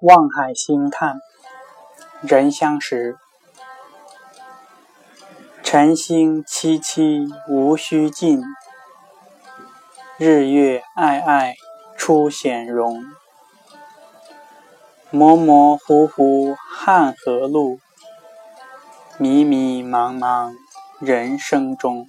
望海兴叹，人相识。晨星凄凄无须尽，日月爱爱出显容。模模糊糊汉河路，迷迷茫茫人生中。